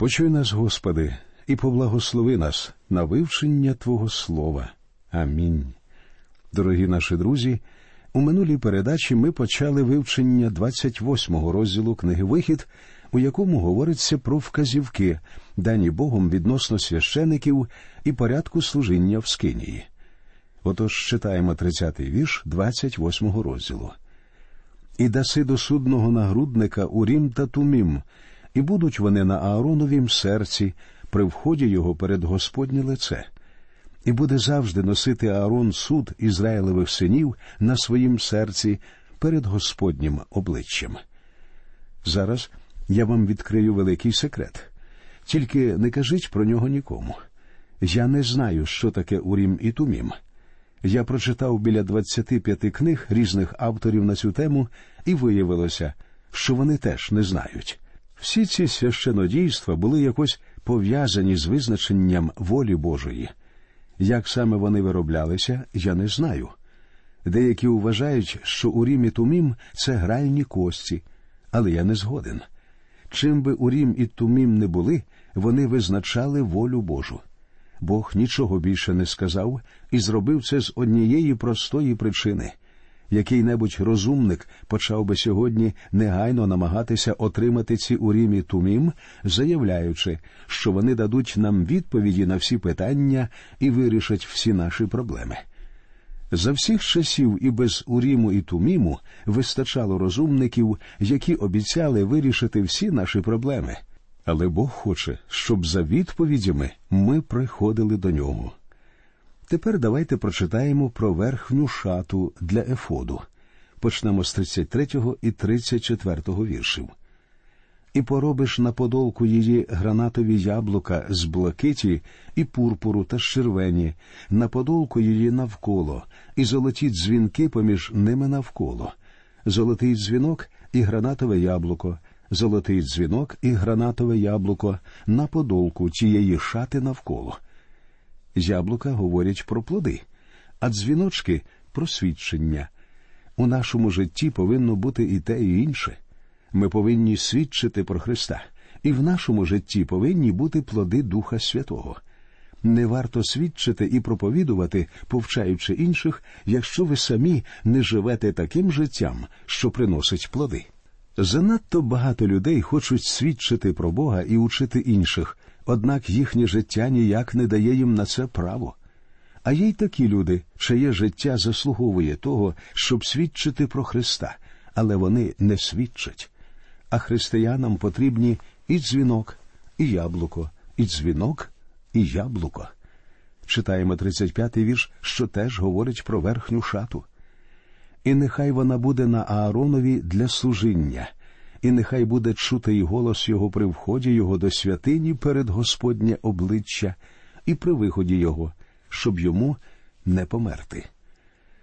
Почуй нас, Господи, і поблагослови нас на вивчення Твого Слова. Амінь. Дорогі наші друзі. У минулій передачі ми почали вивчення 28-го розділу книги Вихід, у якому говориться про вказівки, дані Богом відносно священиків і порядку служіння в Скинії. Отож читаємо 30-й вірш 28-го розділу. І даси до судного нагрудника Урім та Тумім, і будуть вони на Аароновім серці при вході його перед Господнє лице і буде завжди носити Аарон суд Ізраїлевих синів на своїм серці перед Господнім обличчям. Зараз я вам відкрию великий секрет. Тільки не кажіть про нього нікому. Я не знаю, що таке Урім і Тумім. Я прочитав біля 25 книг різних авторів на цю тему, і виявилося, що вони теж не знають. Всі ці священодійства були якось пов'язані з визначенням волі Божої. Як саме вони вироблялися, я не знаю. Деякі вважають, що Урім і Тумім це гральні кості, але я не згоден. Чим би Урім і Тумім не були, вони визначали волю Божу. Бог нічого більше не сказав і зробив це з однієї простої причини. Який небудь розумник почав би сьогодні негайно намагатися отримати ці урімі тумім, заявляючи, що вони дадуть нам відповіді на всі питання і вирішать всі наші проблеми. За всіх часів і без уріму і туміму вистачало розумників, які обіцяли вирішити всі наші проблеми. Але Бог хоче, щоб за відповідями ми приходили до нього. Тепер давайте прочитаємо про верхню шату для Ефоду. Почнемо з 33 і 34 віршів. І поробиш на подолку її гранатові яблука з блакиті і пурпуру та червені, на подолку її навколо, і золоті дзвінки поміж ними навколо, золотий дзвінок і гранатове яблуко, золотий дзвінок і гранатове яблуко на подолку тієї шати навколо. Яблука говорять про плоди, а дзвіночки про свідчення. У нашому житті повинно бути і те, і інше. Ми повинні свідчити про Христа, і в нашому житті повинні бути плоди Духа Святого. Не варто свідчити і проповідувати, повчаючи інших, якщо ви самі не живете таким життям, що приносить плоди. Занадто багато людей хочуть свідчити про Бога і учити інших, однак їхнє життя ніяк не дає їм на це право. А є й такі люди, чиє життя заслуговує того, щоб свідчити про Христа, але вони не свідчать. А християнам потрібні і дзвінок, і яблуко, і дзвінок, і яблуко. Читаємо 35-й вірш, що теж говорить про верхню шату. І нехай вона буде на Ааронові для служіння, і нехай буде чутий голос його при вході його до святині перед Господнє обличчя і при виході його, щоб йому не померти.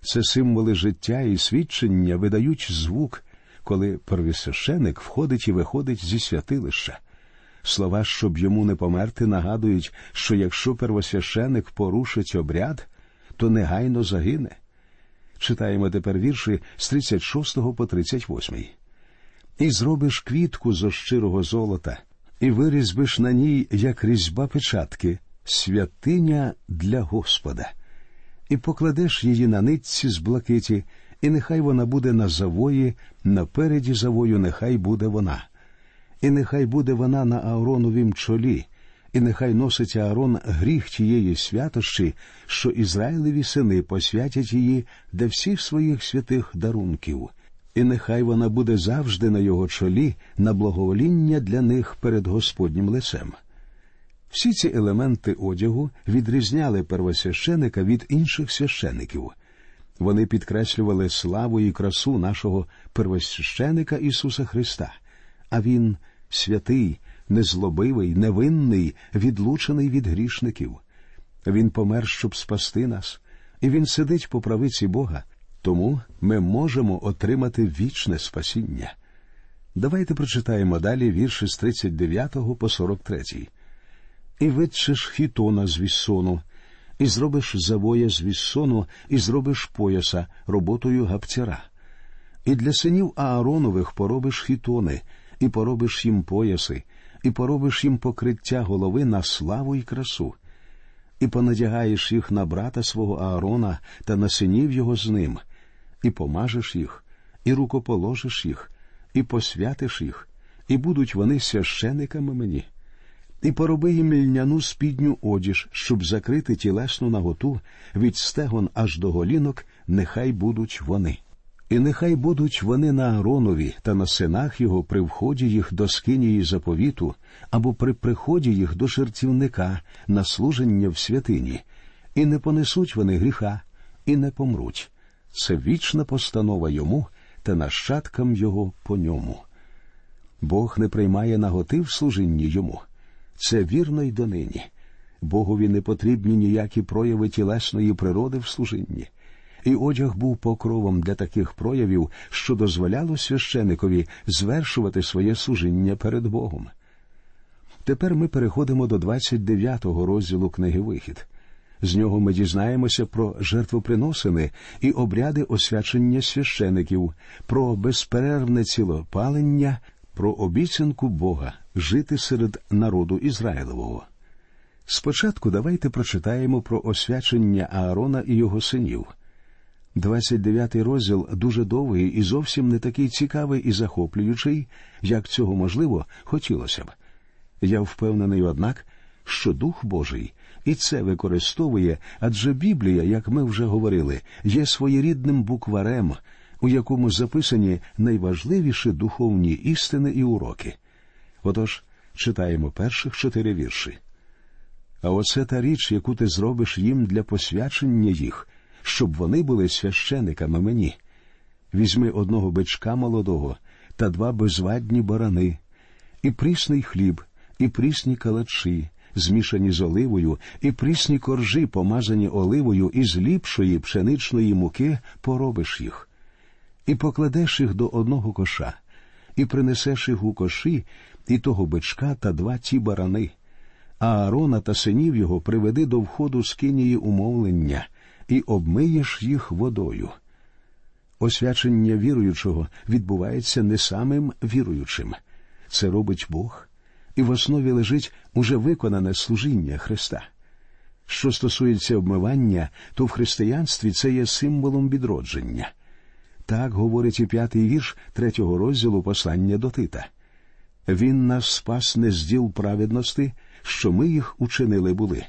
Це символи життя і свідчення видають звук, коли первосвященик входить і виходить зі святилища. Слова, щоб йому не померти, нагадують, що якщо первосвященик порушить обряд, то негайно загине. Читаємо тепер вірші з 36 по 38 і зробиш квітку зо щирого золота, і вирізбиш на ній, як різьба печатки, святиня для Господа, і покладеш її на нитці з блакиті, і нехай вона буде на завої, напереді завою нехай буде вона, і нехай буде вона на Аароновім чолі, і нехай носить Аарон гріх тієї святощі, що Ізраїлеві сини посвятять її для всіх своїх святих дарунків і нехай вона буде завжди на його чолі на благовоління для них перед Господнім лицем. Всі ці елементи одягу відрізняли первосвященика від інших священиків. Вони підкреслювали славу і красу нашого первосвященика Ісуса Христа, а Він святий, незлобивий, невинний, відлучений від грішників. Він помер, щоб спасти нас, і він сидить по правиці Бога, тому ми можемо отримати вічне спасіння. Давайте прочитаємо далі вірші з 39 по 43. І витчеш хітона з віссону, і зробиш завоя з віссону, і зробиш пояса роботою гапцяра. І для синів Ааронових поробиш хітони, і поробиш їм пояси, і поробиш їм покриття голови на славу і красу, і понадягаєш їх на брата свого Аарона та на синів його з ним, і помажеш їх, і рукоположиш їх, і посвятиш їх, і будуть вони священиками мені. І пороби їм льняну спідню одіж, щоб закрити тілесну наготу від стегон аж до голінок, нехай будуть вони. І нехай будуть вони на Ааронові та на синах його при вході їх до скинії заповіту, або при приході їх до жертівника на служення в святині, і не понесуть вони гріха, і не помруть. Це вічна постанова йому та нащадкам його по ньому. Бог не приймає наготи в служінні йому. Це вірно й донині. Богові не потрібні ніякі прояви тілесної природи в служінні і одяг був покровом для таких проявів, що дозволяло священикові звершувати своє служіння перед Богом. Тепер ми переходимо до 29-го розділу книги Вихід. З нього ми дізнаємося про жертвоприносини і обряди освячення священиків, про безперервне цілопалення, про обіцянку Бога жити серед народу Ізраїлового. Спочатку давайте прочитаємо про освячення Аарона і його синів. 29-й розділ дуже довгий і зовсім не такий цікавий і захоплюючий, як цього можливо хотілося б. Я впевнений, однак, що Дух Божий і це використовує, адже Біблія, як ми вже говорили, є своєрідним букварем, у якому записані найважливіші духовні істини і уроки. Отож, читаємо перших чотири вірші. А оце та річ, яку ти зробиш їм для посвячення їх щоб вони були священиками мені. Візьми одного бичка молодого та два безвадні барани, і прісний хліб, і прісні калачі, змішані з оливою, і прісні коржі, помазані оливою, і з ліпшої пшеничної муки поробиш їх, і покладеш їх до одного коша, і принесеш їх у коші, і того бичка та два ті барани. А Аарона та синів його приведи до входу з кинії умовлення і обмиєш їх водою. Освячення віруючого відбувається не самим віруючим. Це робить Бог, і в основі лежить уже виконане служіння Христа. Що стосується обмивання, то в християнстві це є символом відродження. Так говорить і п'ятий вірш третього розділу послання до Тита. Він нас спас не з діл праведності, що ми їх учинили були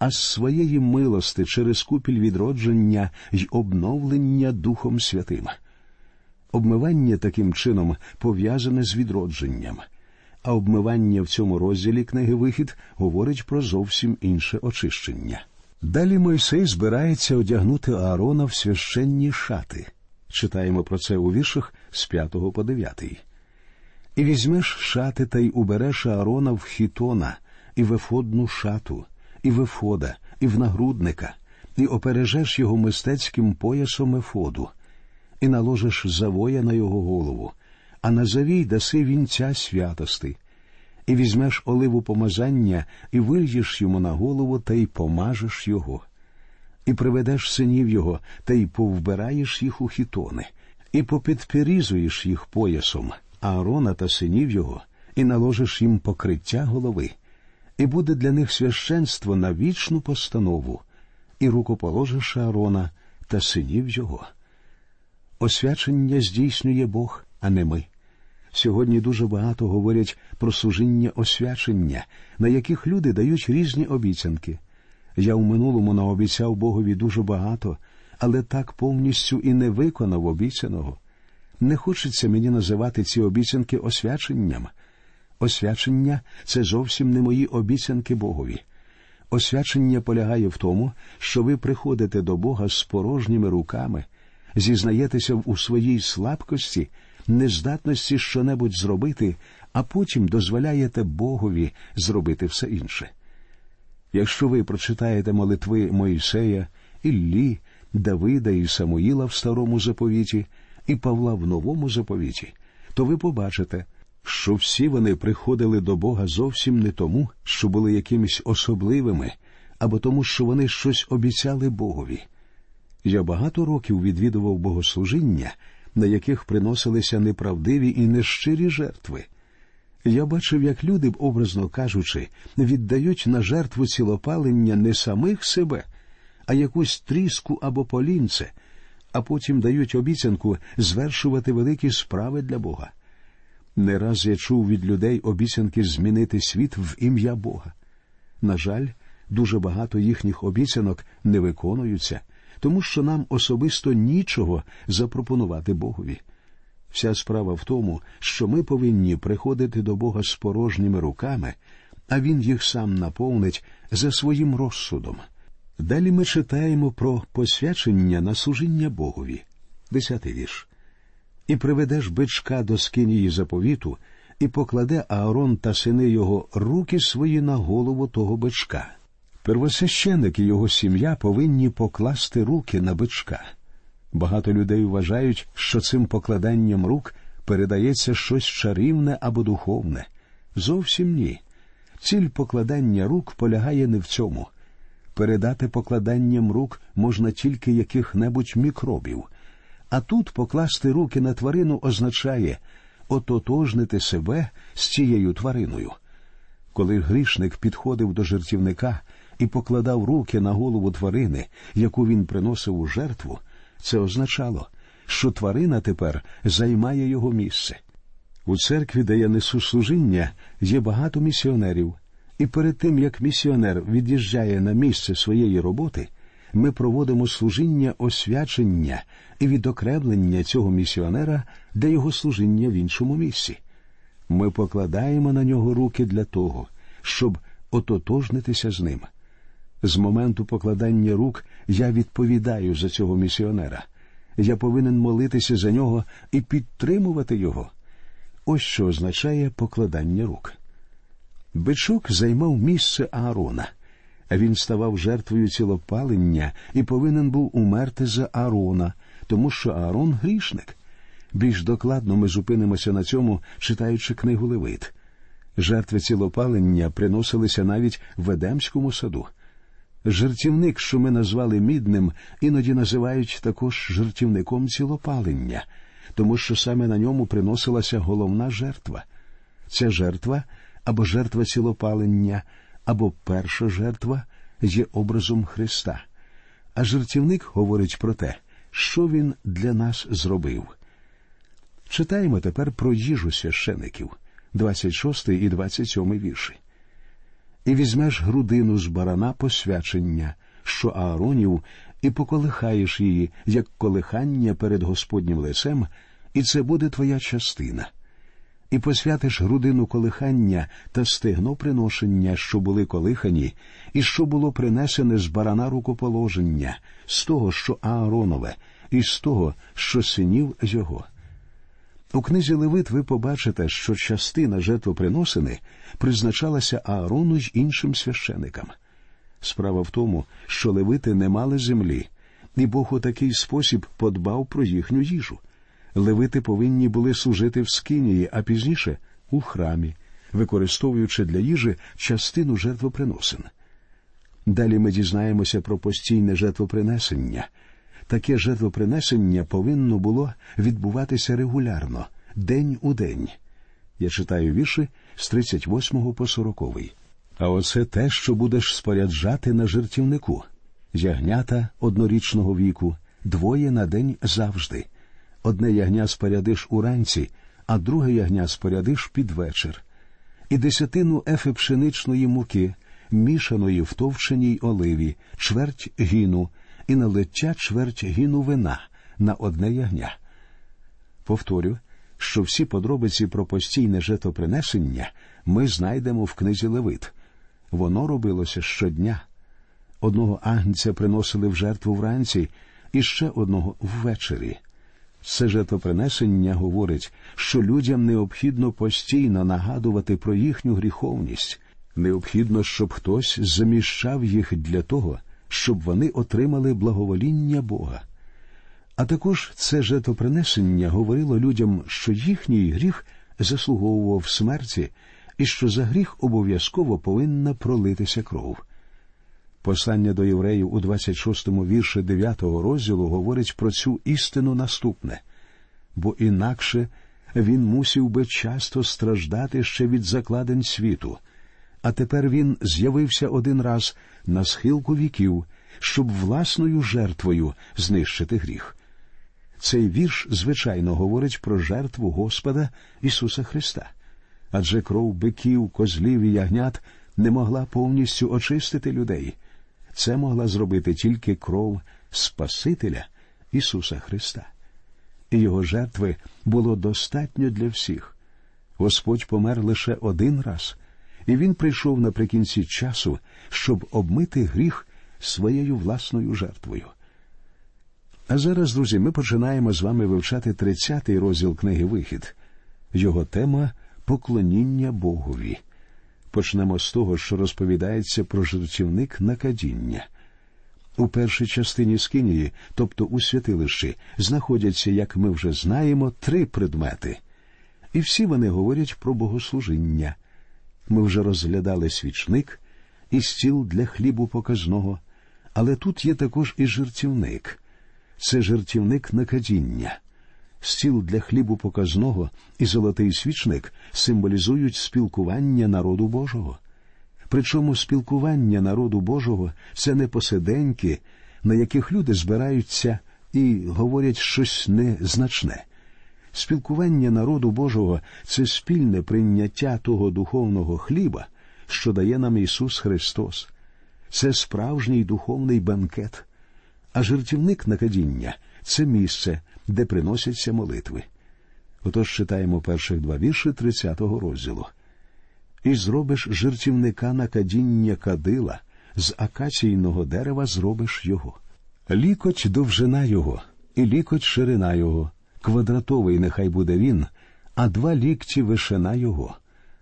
а з своєї милости через купіль відродження й обновлення Духом Святим. Обмивання таким чином пов'язане з відродженням, а обмивання в цьому розділі книги Вихід говорить про зовсім інше очищення. Далі Мойсей збирається одягнути Аарона в священні шати. Читаємо про це у віршах з 5 по 9. І візьмеш шати та й убереш Аарона в хітона і в ефодну шату, і в ефода, і в нагрудника, і опережеш його мистецьким поясом ефоду, і наложиш завоя на його голову, а на завій даси вінця святости, і візьмеш оливу помазання, і вильєш йому на голову та й помажеш його, і приведеш синів його, та й повбираєш їх у хітони, і попідпірізуєш їх поясом, Аарона та синів його, і наложиш їм покриття голови і буде для них священство на вічну постанову, і рукоположиш Аарона та синів його. Освячення здійснює Бог, а не ми. Сьогодні дуже багато говорять про служіння освячення, на яких люди дають різні обіцянки. Я в минулому наобіцяв Богові дуже багато, але так повністю і не виконав обіцяного. Не хочеться мені називати ці обіцянки освяченням. Освячення це зовсім не мої обіцянки Богові. Освячення полягає в тому, що ви приходите до Бога з порожніми руками, зізнаєтеся у своїй слабкості, нездатності щонебудь зробити, а потім дозволяєте Богові зробити все інше. Якщо ви прочитаєте молитви Моїсея, Іллі, Давида і Самуїла в старому заповіті і Павла в новому заповіті, то ви побачите що всі вони приходили до Бога зовсім не тому, що були якимись особливими, або тому, що вони щось обіцяли Богові. Я багато років відвідував богослужіння, на яких приносилися неправдиві і нещирі жертви. Я бачив, як люди, образно кажучи, віддають на жертву цілопалення не самих себе, а якусь тріску або полінце, а потім дають обіцянку звершувати великі справи для Бога. Не раз я чув від людей обіцянки змінити світ в ім'я Бога. На жаль, дуже багато їхніх обіцянок не виконуються, тому що нам особисто нічого запропонувати Богові. Вся справа в тому, що ми повинні приходити до Бога з порожніми руками, а Він їх сам наповнить за своїм розсудом. Далі ми читаємо про посвячення на служіння Богові. Десятий вірш. І приведеш бичка до скинії заповіту, і покладе Аарон та сини його руки свої на голову того бичка. Первосвященик і його сім'я повинні покласти руки на бичка. Багато людей вважають, що цим покладанням рук передається щось чарівне або духовне. Зовсім ні. Ціль покладання рук полягає не в цьому. Передати покладанням рук можна тільки яких-небудь мікробів, а тут покласти руки на тварину означає ототожнити себе з цією твариною. Коли грішник підходив до жертівника і покладав руки на голову тварини, яку він приносив у жертву, це означало, що тварина тепер займає його місце. У церкві, де я несу служіння, є багато місіонерів, і перед тим як місіонер від'їжджає на місце своєї роботи, ми проводимо служіння освячення і відокремлення цього місіонера для його служіння в іншому місці. Ми покладаємо на нього руки для того, щоб ототожнитися з ним. З моменту покладання рук я відповідаю за цього місіонера. Я повинен молитися за нього і підтримувати його. Ось що означає покладання рук. Бичок займав місце Аарона, він ставав жертвою цілопалення і повинен був умерти за Аарона, тому що Аарон грішник. Більш докладно ми зупинимося на цьому, читаючи книгу Левит. Жертви цілопалення приносилися навіть в Едемському саду. Жертівник, що ми назвали мідним, іноді називають також жертівником цілопалення, тому що саме на ньому приносилася головна жертва. Ця жертва або жертва цілопалення, або перша жертва є образом Христа. А жертівник говорить про те, що він для нас зробив. Читаємо тепер про їжу священиків, 26 і 27 вірші. І візьмеш грудину з барана посвячення, що Ааронів, і поколихаєш її, як колихання перед Господнім лицем, і це буде твоя частина. І посвятиш грудину колихання та стегно приношення, що були колихані, і що було принесене з барана рукоположення, з того, що Ааронове, і з того, що синів його. У книзі Левит ви побачите, що частина жертвоприносини призначалася Аарону й іншим священикам. Справа в тому, що левити не мали землі, і Бог у такий спосіб подбав про їхню їжу. Левити повинні були служити в скинії, а пізніше у храмі, використовуючи для їжі частину жертвоприносин. Далі ми дізнаємося про постійне жертвопринесення – Таке жертвопринесення повинно було відбуватися регулярно, день у день. Я читаю вірші з 38 по 40. А оце те, що будеш споряджати на жертівнику ягнята однорічного віку, двоє на день завжди. Одне ягня спорядиш уранці, а друге ягня спорядиш під вечір. І десятину ефи пшеничної муки, мішаної в товченій оливі, чверть гіну, і налиття чверть гіну вина на одне ягня. Повторю, що всі подробиці про постійне жертвопринесення ми знайдемо в книзі Левит. Воно робилося щодня. Одного агнця приносили в жертву вранці і ще одного ввечері. Це жертвопринесення говорить, що людям необхідно постійно нагадувати про їхню гріховність, необхідно, щоб хтось заміщав їх для того, щоб вони отримали благовоління Бога. А також це жертвопринесення говорило людям, що їхній гріх заслуговував смерті і що за гріх обов'язково повинна пролитися кров. Послання до євреїв у 26-му вірші 9-го розділу говорить про цю істину наступне бо інакше він мусів би часто страждати ще від закладень світу, а тепер він з'явився один раз на схилку віків, щоб власною жертвою знищити гріх. Цей вірш, звичайно, говорить про жертву Господа Ісуса Христа, адже кров биків, козлів і ягнят не могла повністю очистити людей. Це могла зробити тільки кров Спасителя Ісуса Христа. Його жертви було достатньо для всіх. Господь помер лише один раз, і він прийшов наприкінці часу, щоб обмити гріх своєю власною жертвою. А зараз, друзі, ми починаємо з вами вивчати 30-й розділ книги Вихід. Його тема поклоніння Богові. Почнемо з того, що розповідається про жертівник накадіння. У першій частині Скинії, тобто у святилищі, знаходяться, як ми вже знаємо, три предмети. І всі вони говорять про богослужіння. Ми вже розглядали свічник і стіл для хлібу показного, але тут є також і жертівник. Це жертівник накадіння. Стіл для хлібу показного і золотий свічник символізують спілкування народу Божого. Причому спілкування народу Божого це не посиденьки, на яких люди збираються і говорять щось незначне. Спілкування народу Божого це спільне прийняття того духовного хліба, що дає нам Ісус Христос. Це справжній духовний банкет. А жертівник накадіння це місце, де приносяться молитви. Отож читаємо перших два вірші 30-го розділу. І зробиш жертівника на кадіння кадила, з акаційного дерева зробиш його. Лікоть довжина його, і лікоть ширина його, квадратовий нехай буде він, а два лікті вишина його.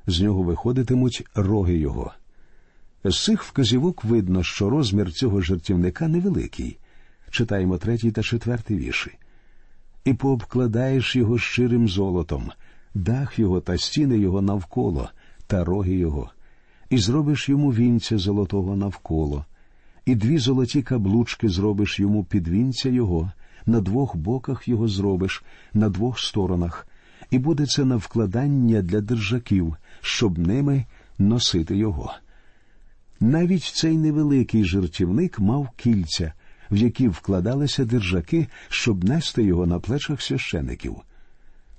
З нього виходитимуть роги його. З цих вказівок видно, що розмір цього жертівника невеликий. Читаємо третій та четвертий вірші. І пообкладаєш його щирим золотом, дах його та стіни його навколо, та роги його, і зробиш йому вінця золотого навколо, і дві золоті каблучки зробиш йому під вінця його, на двох боках його зробиш, на двох сторонах, і буде це на вкладання для держаків, щоб ними носити його. Навіть цей невеликий жертівник мав кільця, в які вкладалися держаки, щоб нести його на плечах священиків.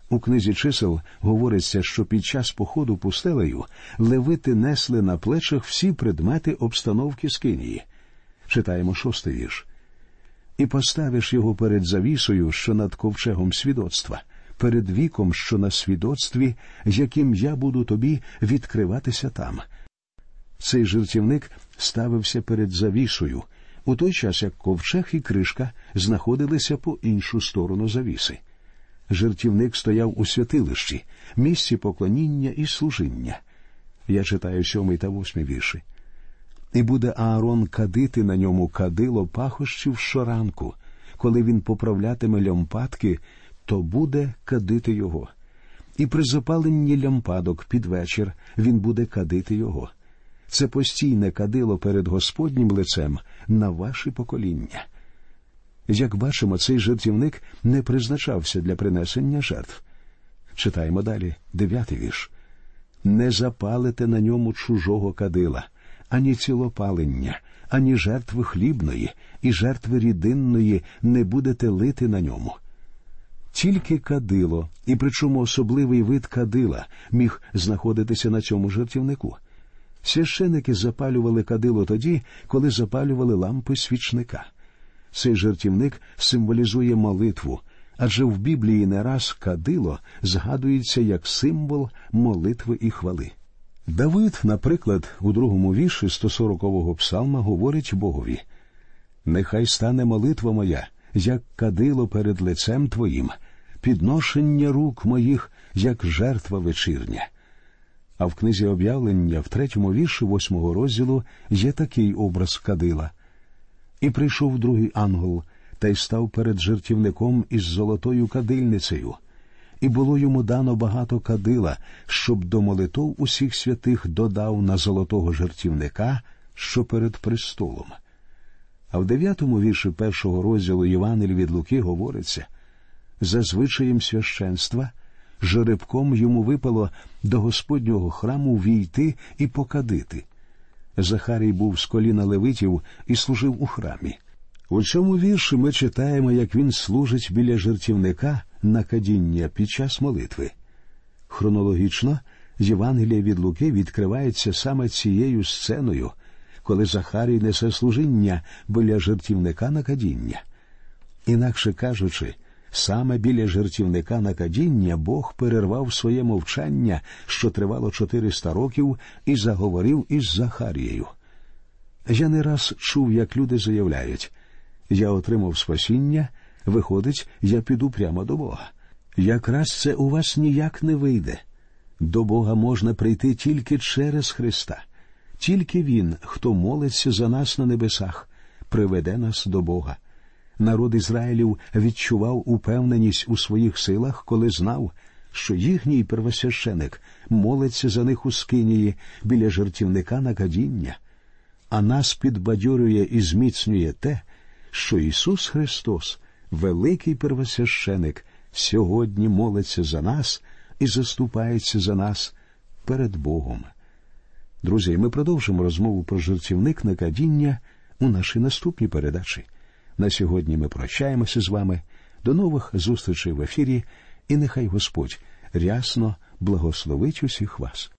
У книзі чисел говориться, що під час походу пустелею левити несли на плечах всі предмети обстановки скинії. Читаємо шостий вірш. І поставиш його перед завісою, що над ковчегом свідоцтва, перед віком, що на свідоцтві, яким я буду тобі відкриватися там. Цей жертівник ставився перед завісою, у той час як ковчег і кришка знаходилися по іншу сторону завіси. Жертівник стояв у святилищі, місці поклоніння і служіння. Я читаю сьомий та восьмий вірші. І буде Аарон кадити на ньому кадило пахощів щоранку, коли він поправлятиме лямпадки, то буде кадити його. І при запаленні лямпадок під вечір він буде кадити його. Це постійне кадило перед Господнім лицем на ваші покоління. Як бачимо, цей жертівник не призначався для принесення жертв. Читаємо далі дев'ятий вірш. Не запалите на ньому чужого кадила, ані цілопалення, ані жертви хлібної, і жертви рідинної не будете лити на ньому. Тільки кадило, і причому особливий вид кадила міг знаходитися на цьому жертівнику. Священики запалювали кадило тоді, коли запалювали лампи свічника. Цей жертівник символізує молитву, адже в Біблії не раз кадило згадується як символ молитви і хвали. Давид, наприклад, у другому вірші 140-го псалма говорить Богові Нехай стане молитва моя, як кадило перед лицем Твоїм, підношення рук моїх, як жертва вечірня. А в книзі об'явлення в третьому вірші восьмого розділу є такий образ кадила. І прийшов другий ангел та й став перед жертівником із золотою кадильницею, і було йому дано багато кадила, щоб до молитов усіх святих додав на золотого жертівника, що перед престолом. А в дев'ятому вірші першого розділу Євангелії від Луки говориться за звичаєм священства жеребком йому випало до Господнього храму війти і покадити. Захарій був з коліна левитів і служив у храмі. У цьому вірші ми читаємо, як він служить біля жертівника на кадіння під час молитви. Хронологічно Євангелія від Луки відкривається саме цією сценою, коли Захарій несе служіння біля жертівника на кадіння. Інакше кажучи, саме біля жертівника на кадіння Бог перервав своє мовчання, що тривало 400 років, і заговорив із Захарією. Я не раз чув, як люди заявляють я отримав спасіння, виходить, я піду прямо до Бога. Якраз це у вас ніяк не вийде. До Бога можна прийти тільки через Христа, тільки Він, хто молиться за нас на небесах, приведе нас до Бога. Народ Ізраїлів відчував упевненість у своїх силах, коли знав, що їхній первосвященик молиться за них у скинії біля жертівника на кадіння, а нас підбадьорює і зміцнює те, що Ісус Христос, великий первосвященик, сьогодні молиться за нас і заступається за нас перед Богом. Друзі, ми продовжимо розмову про жертівник на кадіння у нашій наступній передачі. На сьогодні ми прощаємося з вами. До нових зустрічей в ефірі, і нехай Господь рясно благословить усіх вас.